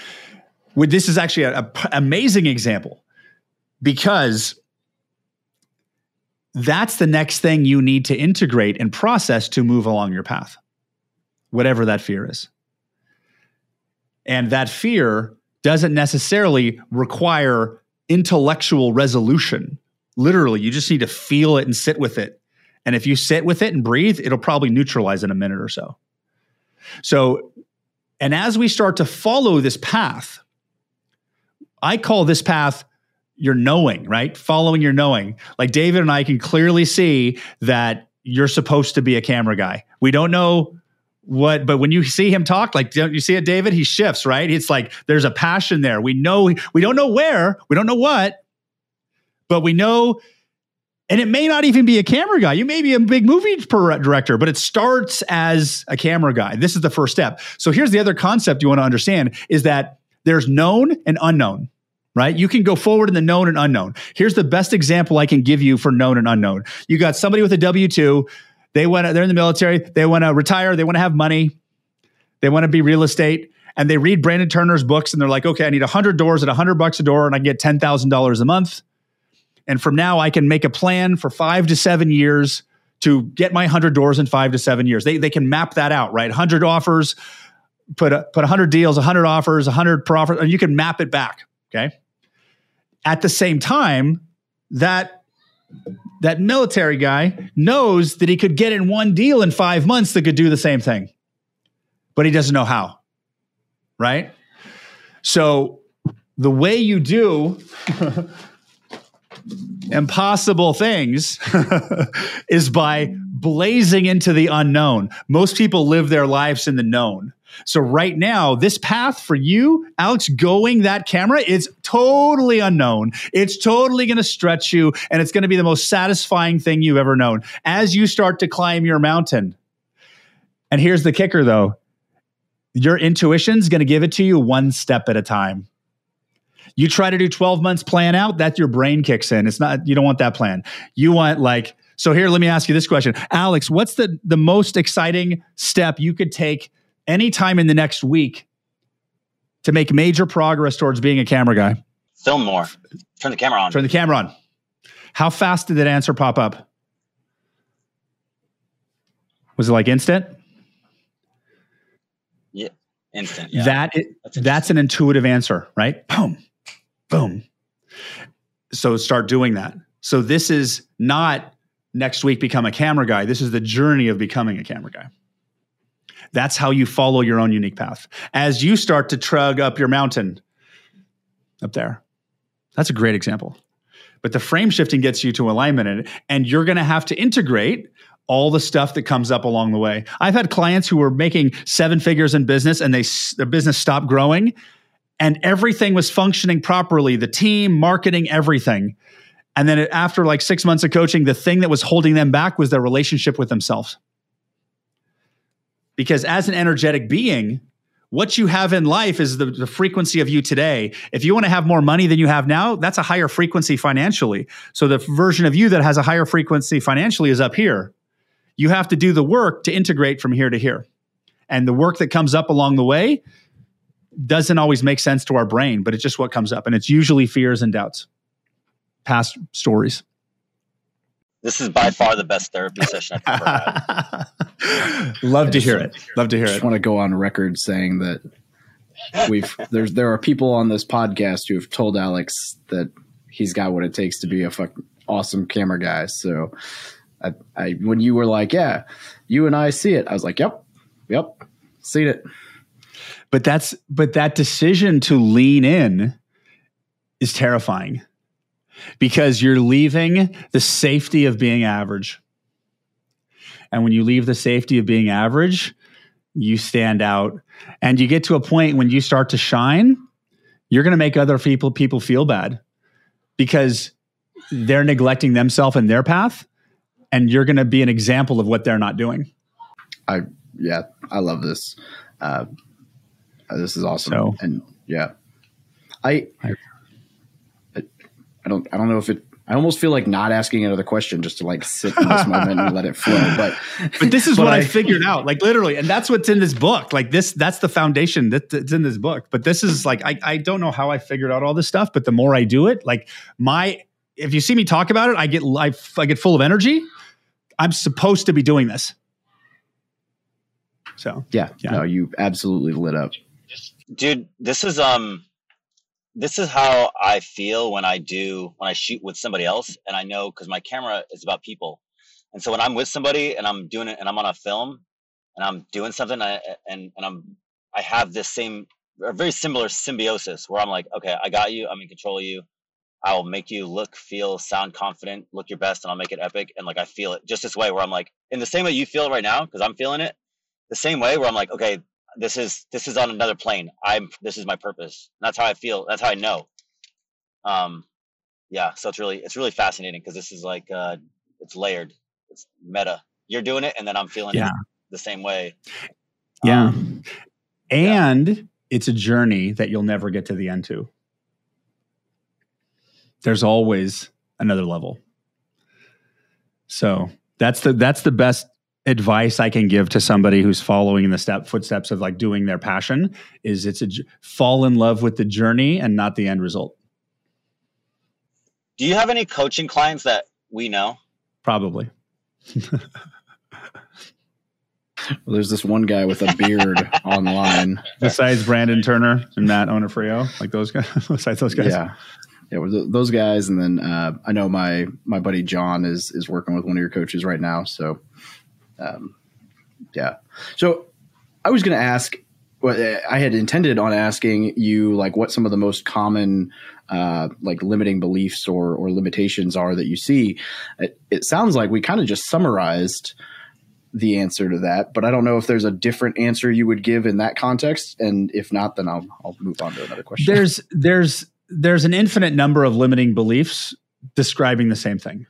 with this is actually an amazing example because that's the next thing you need to integrate and process to move along your path whatever that fear is and that fear doesn't necessarily require intellectual resolution. Literally, you just need to feel it and sit with it. And if you sit with it and breathe, it'll probably neutralize in a minute or so. So, and as we start to follow this path, I call this path your knowing, right? Following your knowing. Like David and I can clearly see that you're supposed to be a camera guy. We don't know what but when you see him talk like don't you see it david he shifts right it's like there's a passion there we know we don't know where we don't know what but we know and it may not even be a camera guy you may be a big movie director but it starts as a camera guy this is the first step so here's the other concept you want to understand is that there's known and unknown right you can go forward in the known and unknown here's the best example i can give you for known and unknown you got somebody with a w2 they want they're in the military. They want to retire. They want to have money. They want to be real estate. And they read Brandon Turner's books and they're like, okay, I need 100 doors at 100 bucks a door and I can get $10,000 a month. And from now, I can make a plan for five to seven years to get my 100 doors in five to seven years. They, they can map that out, right? 100 offers, put, a, put 100 deals, 100 offers, 100 per offer, and you can map it back. Okay. At the same time, that that military guy knows that he could get in one deal in five months that could do the same thing, but he doesn't know how. Right? So the way you do impossible things is by blazing into the unknown. Most people live their lives in the known. So right now, this path for you, Alex, going that camera is totally unknown. It's totally going to stretch you and it's going to be the most satisfying thing you've ever known as you start to climb your mountain. And here's the kicker though. Your intuition's going to give it to you one step at a time. You try to do 12 months plan out, that your brain kicks in. It's not you don't want that plan. You want like so here let me ask you this question. Alex, what's the the most exciting step you could take anytime in the next week to make major progress towards being a camera guy? Film more. Turn the camera on. Turn the camera on. How fast did that answer pop up? Was it like instant? Yeah, instant. Yeah. That that's, that's an intuitive answer, right? Boom, boom. So start doing that. So this is not next week become a camera guy. This is the journey of becoming a camera guy. That's how you follow your own unique path. As you start to trug up your mountain up there, that's a great example. But the frame shifting gets you to alignment, and, you're going to have to integrate all the stuff that comes up along the way. I've had clients who were making seven figures in business and they their business stopped growing and everything was functioning properly, the team, marketing, everything. And then after like 6 months of coaching, the thing that was holding them back was their relationship with themselves. Because as an energetic being, what you have in life is the, the, frequency of you today. If you want to have more money than you have now, that's a higher frequency financially. So the version of you that has a higher frequency financially is up here. You have to do the work to integrate from here to here. And the work that comes up along the way doesn't always make sense to our brain, but it's just what comes up. And it's usually fears and doubts, past stories. This is by far the best therapy session I've ever had. Love to hear it. Love to hear it. I just want to go on record saying that we've there's there are people on this podcast who have told Alex that he's got what it takes to be a fucking awesome camera guy. So I, I when you were like, yeah, you and I see it, I was like, yep, yep, seen it. But that's but that decision to lean in is terrifying because you're leaving the safety of being average. And when you leave the safety of being average, you stand out and you get to a point when you start to shine, you're going to make other people people feel bad because they're neglecting themselves and their path and you're going to be an example of what they're not doing. I yeah, I love this. Uh, Uh, this is awesome. So, and yeah, I, I I don't I don't know if it I almost feel like not asking another question just to like sit in this moment and let it flow. But but this is but what I, I, figured out, like literally, and that's what's in this book. Like this, that's the foundation that's in this book. But this is like I I don't know how I figured out all this stuff, but the more I do it, like my if you see me talk about it, I get I, I get full of energy. I'm supposed to be doing this. So yeah, yeah, no, you absolutely lit up, dude. This is um this is how I feel when I do when I shoot with somebody else, and I know because my camera is about people, and so when I'm with somebody and I'm doing it and I'm on a film and I'm doing something I, and and I'm I have this same a very similar symbiosis where I'm like, okay, I got you, I'm in control of you. I'll make you look, feel, sound confident, look your best, and I'll make it epic. And like I feel it just this way where I'm like, in the same way you feel right now, because I'm feeling it, the same way where I'm like, okay, this is this is on another plane. I'm this is my purpose. And that's how I feel. That's how I know. Um, yeah. So it's really it's really fascinating because this is like uh, it's layered. It's meta. You're doing it, and then I'm feeling Yeah. it the same way. Yeah. Um, and it's a journey that you'll never get to the end to. There's always another level. So that's the that's the best advice I can give to somebody who's following in the step footsteps of like doing their passion is it's a j- fall in love with the journey and not the end result. do you have any coaching clients that we know? Probably. Well, there's this one guy with a beard online. Besides Brandon Turner and Matt Onofrio, like those guys. Besides those guys. Yeah. Yeah, well, th- those guys, and then uh, I know my my buddy John is is working with one of your coaches right now. So, um, yeah. So, I was going to ask. Well, I had intended on asking you like what some of the most common uh, like limiting beliefs or or limitations are that you see. It, it sounds like we kind of just summarized the answer to that, but I don't know if there's a different answer you would give in that context, and if not, then I'll I'll move on to another question. there's there's there's an infinite number of limiting beliefs describing the same thing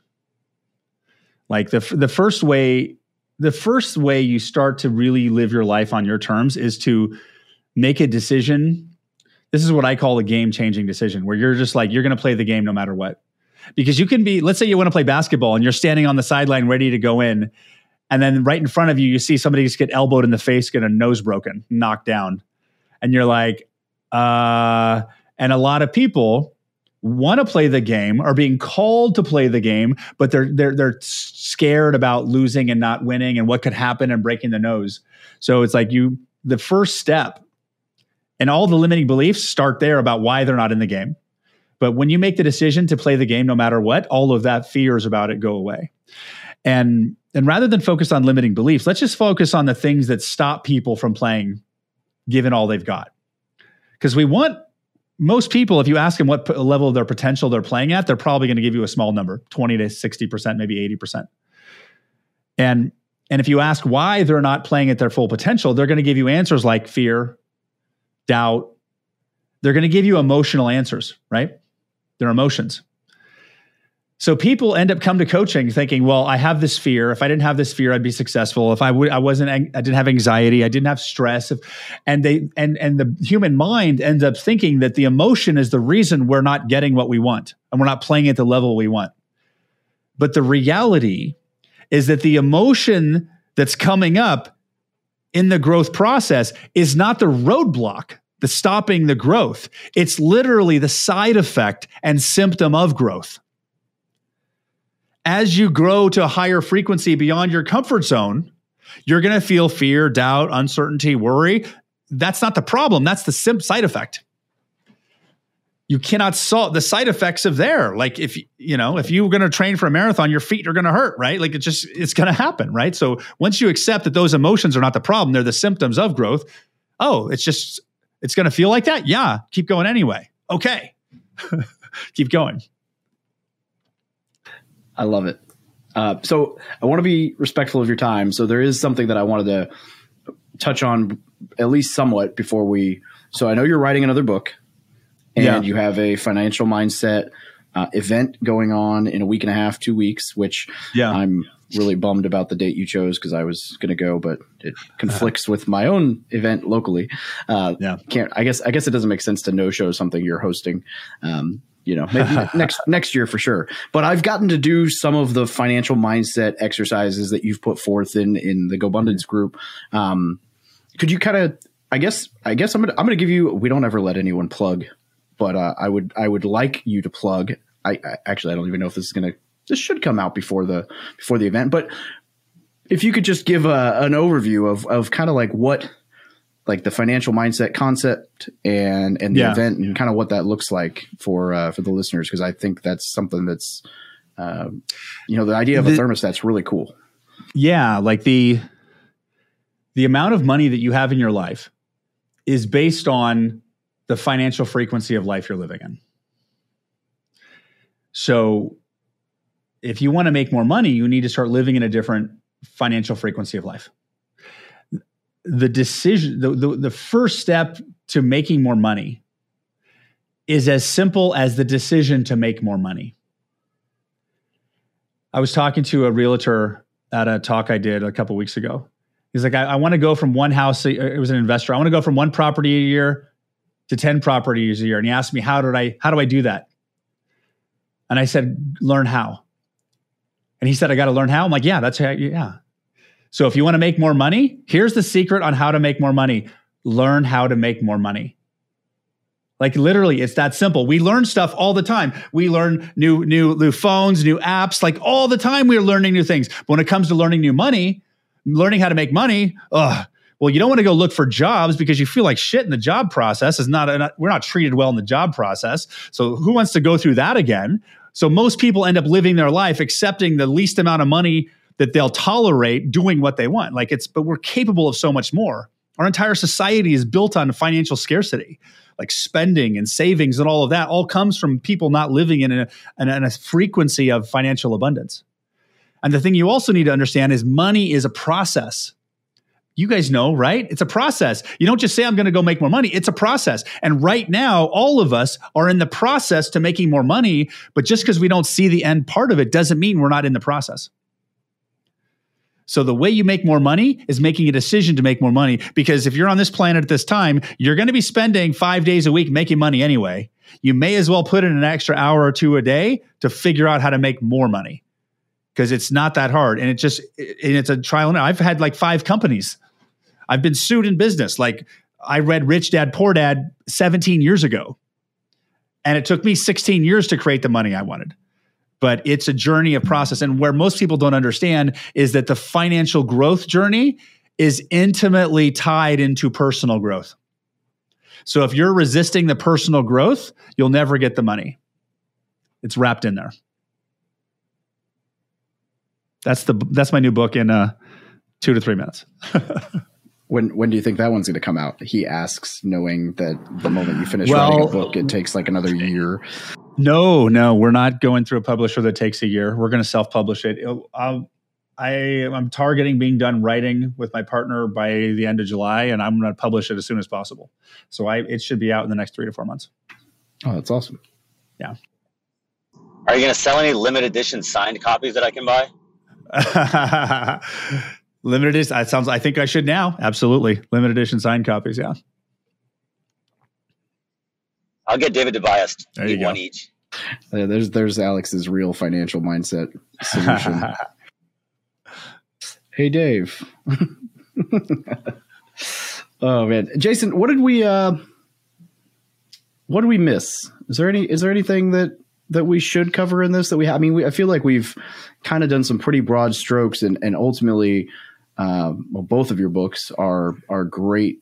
like the the first way the first way you start to really live your life on your terms is to make a decision. This is what i call a game changing decision where you're just like you're going to play the game no matter what. Because you can be let's say you want to play basketball and you're standing on the sideline ready to go in and then right in front of you you see somebody just get elbowed in the face get a nose broken knocked down. And you're like uh and a lot of people want to play the game are being called to play the game but they're they're they're scared about losing and not winning and what could happen and breaking the nose. So it's like you the first step and all the limiting beliefs start there about why they're not in the game. But when you make the decision to play the game no matter what all of that fears about it go away. And and rather than focus on limiting beliefs let's just focus on the things that stop people from playing given all they've got. Because we want most people if you ask them what p- level of their potential they're playing at they're probably going to give you a small number 20 to 60% maybe 80% and and if you ask why they're not playing at their full potential they're going to give you answers like fear doubt. They're going to give you emotional answers right? Their emotions so people end up come to coaching thinking, well, I have this fear. If I didn't have this fear, I'd be successful. If I would, I wasn't, I didn't have anxiety. I didn't have stress. If, and they, and, and the human mind ends up thinking that the emotion is the reason we're not getting what we want and we're not playing at the level we want. But the reality is that the emotion that's coming up in the growth process is not the roadblock the stopping the growth. It's literally the side effect and symptom of growth as you grow to a higher frequency beyond your comfort zone, you're going to feel fear, doubt, uncertainty, worry. That's not the problem. That's the sim- side effect. You cannot solve the side effects of there. Like if you know, if you're going to train for a marathon, your feet are going to hurt, right? Like it just it's going to happen, right? So once you accept that those emotions are not the problem, they're the symptoms of growth. Oh, it's just it's going to feel like that. Yeah, keep going anyway. Okay, keep going. I love it. Uh, so I want to be respectful of your time. So there is something that I wanted to touch on at least somewhat before we. So I know you're writing another book, and Yeah. you have a financial mindset uh, event going on in a week and a half, two weeks. Which Yeah. I'm really bummed about the date you chose because I was going to go, but it conflicts with my own event locally. Uh, Yeah. can't. I guess. I guess it doesn't make sense to no show something you're hosting. Um, you know, maybe next next year for sure. But I've gotten to do some of the financial mindset exercises that you've put forth in in the GoBundance group. Um, could you kind of? I guess. I guess I'm gonna. I'm gonna give you. We don't ever let anyone plug, but uh, I would. I would like you to plug. I, I actually. I don't even know if this is gonna. This should come out before the before the event, but if you could just give a, an overview of of kind of like what like the financial mindset concept and and the Yeah. event and kind of what that looks like for uh, for the listeners because I think that's something that's um, you know the idea of a thermostat's really cool. Yeah, like the the amount of money that you have in your life is based on the financial frequency of life you're living in. So if you want to make more money, you need to start living in a different financial frequency of life. The decision, the, the, the first step to making more money is as simple as the decision to make more money. I was talking to a realtor at a talk I did a couple weeks ago. He's like, I, I want to go from one house. It was an investor. I want to go from one property a year to ten properties a year. And he asked me, how did I? How do I do that? And I said, learn how. And he said, I got to learn how. I'm like, yeah, that's how. Yeah. So if you want to make more money, here's the secret on how to make more money. Learn how to make more money. Like literally, it's that simple. We learn stuff all the time. We learn new, new, new phones, new apps. Like all the time, we're learning new things. But when it comes to learning new money, learning how to make money, ugh. Well, you don't want to go look for jobs because you feel like shit in the job process. Is not, not we're not treated well in the job process. So who wants to go through that again? So most people end up living their life accepting the least amount of money that they'll tolerate doing what they want. Like it's, but we're capable of so much more. Our entire society is built on financial scarcity like spending and savings and all of that all comes from people not living in a, in a, frequency of financial abundance. And the thing you also need to understand is money is a process. You guys know, right? It's a process. You don't just say, I'm going to go make more money. It's a process. And right now, all of us are in the process to making more money. But just because we don't see the end part of it doesn't mean we're not in the process. So the way you make more money is making a decision to make more money because if you're on this planet at this time, you're going to be spending 5 days a week making money anyway. You may as well put in an extra hour or two a day to figure out how to make more money. Because it's not that hard and it just and it's a trial and error. I've had like 5 companies. I've been sued in business. Like I read Rich Dad Poor Dad 17 years ago. And it took me 16 years to create the money I wanted but it's a journey of process. And where most people don't understand is that the financial growth journey is intimately tied into personal growth. So if you're resisting the personal growth, you'll never get the money. It's wrapped in there. That's the that's my new book in uh, two to three minutes. When when do you think that one's going to come out? He asks, knowing that the moment you finish Well- writing a book, it takes like another year. No, no, we're not going through a publisher that takes a year. We're going to self-publish it. It'll- I'll, I am targeting being done writing with my partner by the end of July, and I'm going to publish it as soon as possible. So I, it should be out in the next three to four months. Oh, that's awesome. Yeah. Are you going to sell any limited edition signed copies that I can buy? Limited edition. That sounds. I think I should now. Absolutely, limited edition signed copies. Yeah. I'll get David to buy us There you one go. each. Uh, there's there's Alex's real financial mindset solution. hey, Dave. oh man, Jason, what did we uh, what did we miss? Is there any is there anything that that we should cover in this that we have? I mean, we, I feel like we've kind of done some pretty broad strokes, and and ultimately, uh, well, both of your books are are great.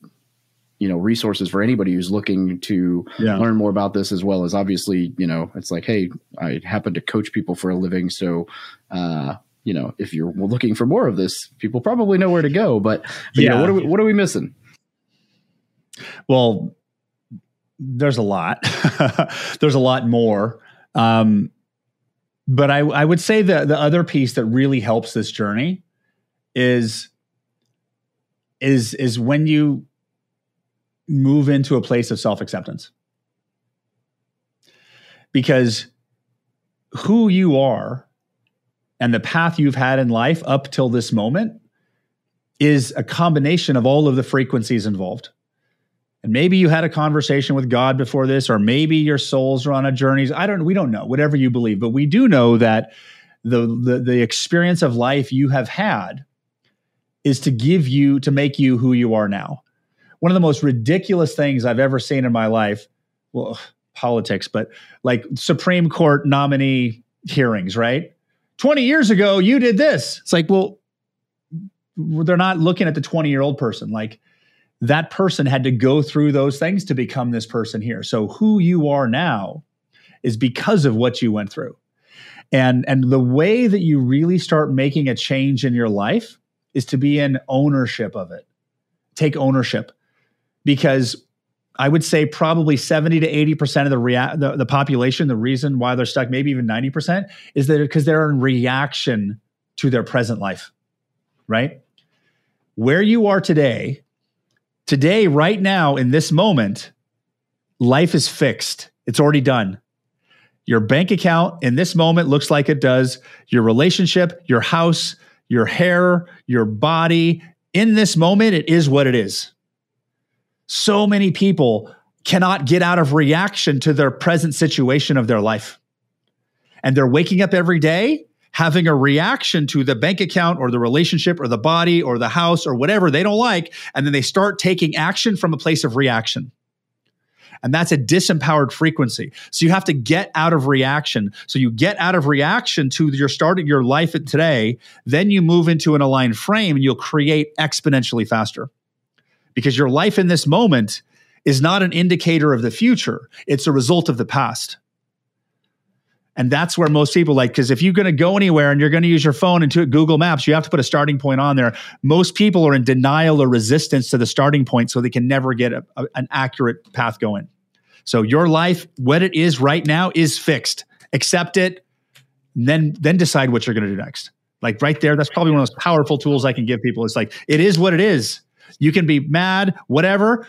You know, resources for anybody who's looking to yeah. learn more about this as well as obviously you know it's like hey i happen to coach people for a living so uh you know if you're looking for more of this people probably know where to go but, but you know Yeah. what are we, what are we missing Well, there's a lot. there's a lot more. Um, but I, I would say that the other piece that really helps this journey is is is when you move into a place of self-acceptance. Because who you are and the path you've had in life up till this moment is a combination of all of the frequencies involved. And maybe you had a conversation with God before this, or maybe your souls are on a journey. I don't, we don't know, whatever you believe, but we do know that the, the, the experience of life you have had is to give you, to make you who you are now. One of the most ridiculous things I've ever seen in my life, well, politics, but like Supreme Court nominee hearings, right? 20 years ago, you did this. It's like, well, they're not looking at the 20 year old person. Like, that person had to go through those things to become this person here. So who you are now is because of what you went through. And and the way that you really start making a change in your life is to be in ownership of it. Take ownership. Because I would say probably 70 to 80% of the, rea- the, the population, the reason why they're stuck, maybe even 90%, is that because they're in reaction to their present life, right? Where you are today, today, right now, in this moment, life is fixed. It's already done. Your bank account in this moment looks like it does. Your relationship, your house, your hair, your body, in this moment, it is what it is. So many people cannot get out of reaction to their present situation of their life. And they're waking up every day having a reaction to the bank account or the relationship or the body or the house or whatever they don't like. And then they start taking action from a place of reaction. And that's a disempowered frequency. So you have to get out of reaction. So you get out of reaction to your starting your life today, then you move into an aligned frame and you'll create exponentially faster. Because your life in this moment is not an indicator of the future, it's a result of the past. And that's where most people like, because if you're going to go anywhere and you're going to use your phone into Google Maps, you have to put a starting point on there. Most people are in denial or resistance to the starting point, so they can never get a, a, an accurate path going. So your life, what it is right now, is fixed. Accept it, then then decide what you're going to do next. Like right there, that's probably one of those powerful tools I can give people. It's like it is what it is. You can be mad, whatever,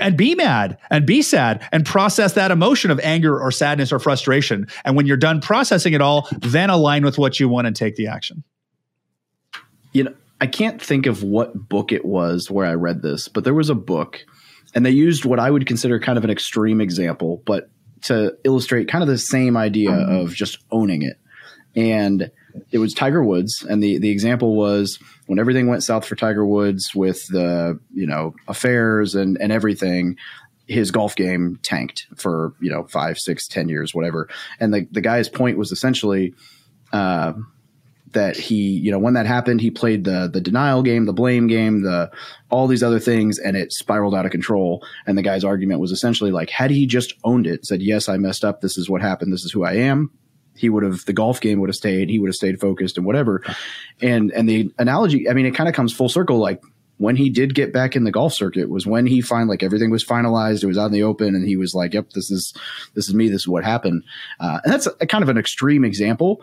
and be mad and be sad and process that emotion of anger or sadness or frustration. And when you're done processing it all, then align with what you want and take the action. You know, I can't think of what book it was where I read this, but there was a book and they used what I would consider kind of an extreme example, but to illustrate kind of the same idea mm-hmm. of just owning it. And it was Tiger Woods, and the the example was when everything went south for Tiger Woods with the you know affairs and and everything. His golf game tanked for you know five, six, ten years, whatever. And the the guy's point was essentially. Uh, that he, you know, when that happened, he played the the denial game, the blame game, the all these other things, and it spiraled out of control. And the guy's argument was essentially like, had he just owned it, said, "Yes, I messed up. This is what happened. This is who I am he would have the golf game would have stayed he would have stayed focused and whatever and and the analogy i mean it kind of comes full circle like when he did get back in the golf circuit was when he find like everything was finalized it was out in the open and he was like yep this is this is me this is what happened uh, and that's a, a kind of an extreme example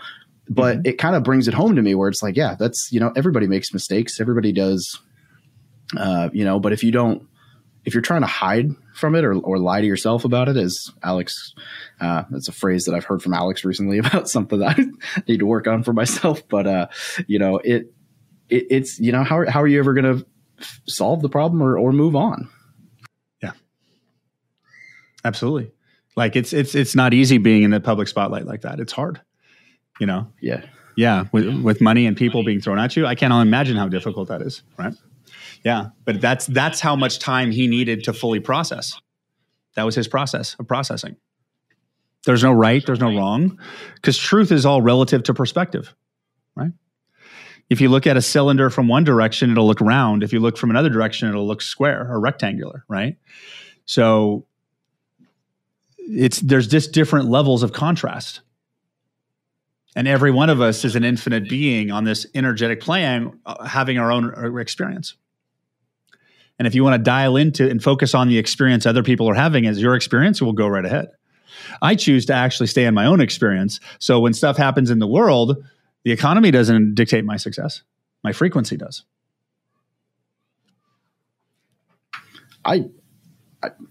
but mm-hmm. it kind of brings it home to me where it's like yeah that's you know everybody makes mistakes everybody does uh, you know but if you don't if you're trying to hide from it or, or lie to yourself about it, as Alex, uh, that's a phrase that I've heard from Alex recently about something that I need to work on for myself. But, uh, you know, it, it, it's, you know, how, how are you ever going to f- solve the problem or, or move on? Yeah, absolutely. Like it's, it's, it's not easy being in the public spotlight like that. It's hard, you know? Yeah. Yeah. With, with money and people being thrown at you. I can't imagine how difficult that is. Right. Yeah, but that's that's how much time he needed to fully process. That was his process of processing. There's no right, there's no wrong, because truth is all relative to perspective, right? If you look at a cylinder from one direction, it'll look round. If you look from another direction, it'll look square or rectangular, right? So it's there's just different levels of contrast. And every one of us is an infinite being on this energetic plane, uh, having our own uh, experience. And if you want to dial into and focus on the experience other people are having as your experience, we'll go right ahead. I choose to actually stay in my own experience. So when stuff happens in the world, the economy doesn't dictate my success. My frequency does. I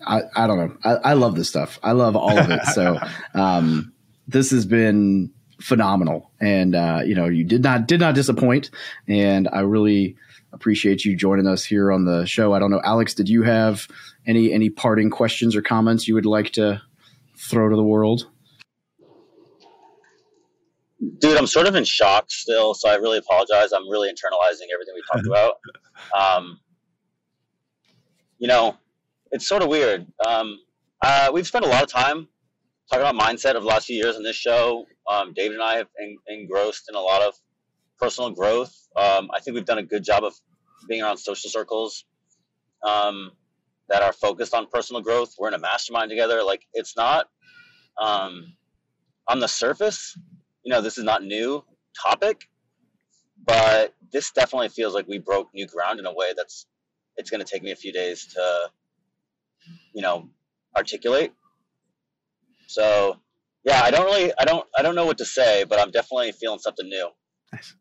I, I don't know. I, I, love this stuff. I love all of it. So um, this has been phenomenal, and uh, you know, you did not did not disappoint, and I really appreciate you joining us here on the show. I don't know, Alex, did you have any any parting questions or comments you would like to throw to the world? Dude, I'm sort of in shock still, so I really apologize. I'm really internalizing everything we talked about. Um, you know, it's sort of weird. Um, uh, we've spent a lot of time talking about mindset of the last few years on this show. Um, David and I have en- engrossed in a lot of personal growth. Um, I think we've done a good job of being around social circles um, that are focused on personal growth. We're in a mastermind together. Like it's not um, on the surface, you know, this is not new topic, but this definitely feels like we broke new ground in a way that's it's going to take me a few days to, you know, articulate. So, yeah, I don't really, I don't, I don't know what to say, but I'm definitely feeling something new, Nice.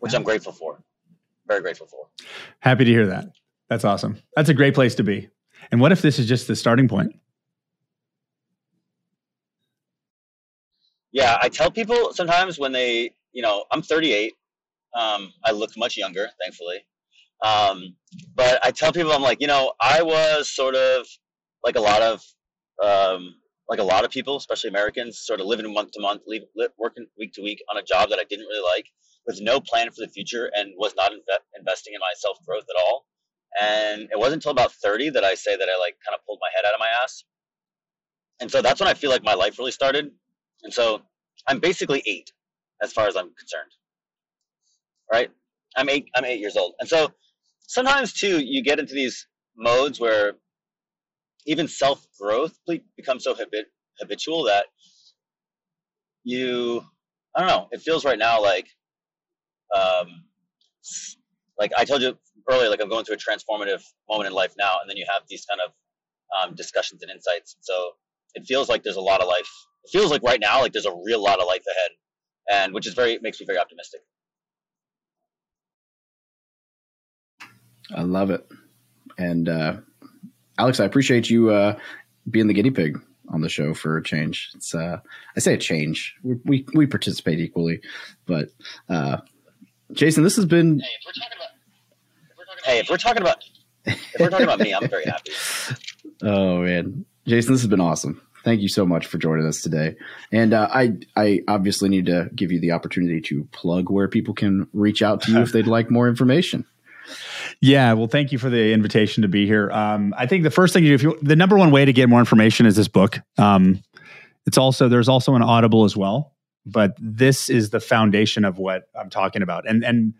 Which Yeah. I'm grateful for. Very grateful for. Happy to hear that. That's awesome. That's a great place to be. And what if this is just the starting point? Yeah, I tell people sometimes when they, you know, I'm 38. Um, I look much younger, thankfully. Um, but I tell people, I'm like, you know, I was sort of like a lot of, um, like a lot of people, especially Americans, sort of living month to month, leave, li- working week to week on a job that I didn't really like, with no plan for the future, and was not inve- investing in my self growth at all. And it wasn't until about 30 that I say that I like kind of pulled my head out of my ass. And so that's when I feel like my life really started. And so I'm basically eight, as far as I'm concerned. Right? I'm eight. I'm eight years old, and so sometimes too, you get into these modes where even self growth becomes so habit- habitual that you, I don't know. It feels right now like, um, like I told you earlier, like I'm going through a transformative moment in life now, and then you have these kind of um, discussions and insights. So it feels like there's a lot of life it feels like right now like there's a real lot of life ahead and which is very makes me very optimistic I love it. And uh, Alex, I appreciate you uh, being the guinea pig on the show for a change. It's uh, I say a change. We we, we participate equally, but uh, Jason, this has been hey if we're talking about if we're talking about me i'm very happy Oh man, Jason, this has been awesome. Thank you so much for joining us today. And uh, I, I obviously need to give you the opportunity to plug where people can reach out to you if they'd like more information. Yeah, well, thank you for the invitation to be here. Um, I think the first thing you do, if you, the number one way to get more information is this book. Um, it's also there's also an Audible as well, but this is the foundation of what I'm talking about. And and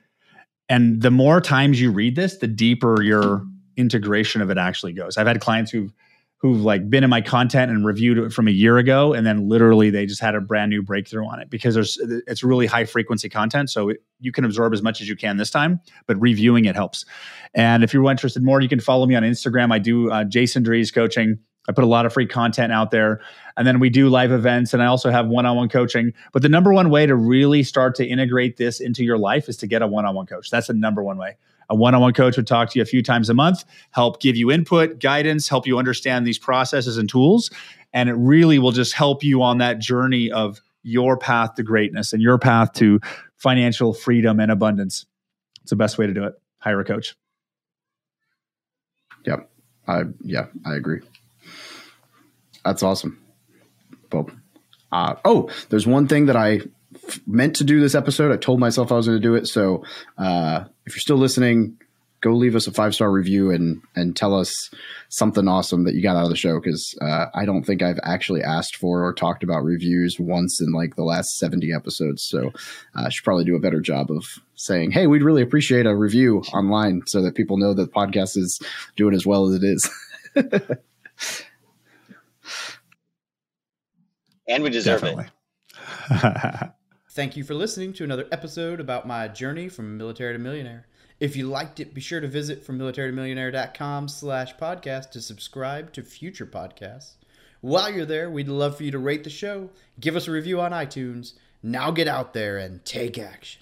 and the more times you read this, the deeper your integration of it actually goes. I've had clients who've who've like been in my content and reviewed it from a year ago, and then literally they just had a brand new breakthrough on it because there's it's really high frequency content, so it, you can absorb as much as you can this time, but reviewing it helps. And if you're interested more, you can follow me on Instagram. I do uh, Jason Drees coaching. I put a lot of free content out there. And then we do live events and I also have one on one coaching. But the number one way to really start to integrate this into your life is to get a one on one coach. That's the number one way. A one on one coach would talk to you a few times a month, help give you input, guidance, help you understand these processes and tools. And it really will just help you on that journey of your path to greatness and your path to financial freedom and abundance. It's the best way to do it. Hire a coach. Yep. I yeah, I agree. That's awesome. Well, uh, oh, there's one thing that I f- meant to do this episode. I told myself I was going to do it. So uh, if you're still listening, go leave us a five star review and and tell us something awesome that you got out of the show because uh, I don't think I've actually asked for or talked about reviews once in like the last 70 episodes. So uh, I should probably do a better job of saying, hey, we'd really appreciate a review online so that people know that the podcast is doing as well as it is. and we deserve Definitely. it Thank you for listening to another episode about my journey from military to millionaire. If you liked it, be sure to visit from militarytomillionaire.com slash podcast to subscribe to future podcasts. While you're there, we'd love for you to rate the show, give us a review on iTunes. Now get out there and take action.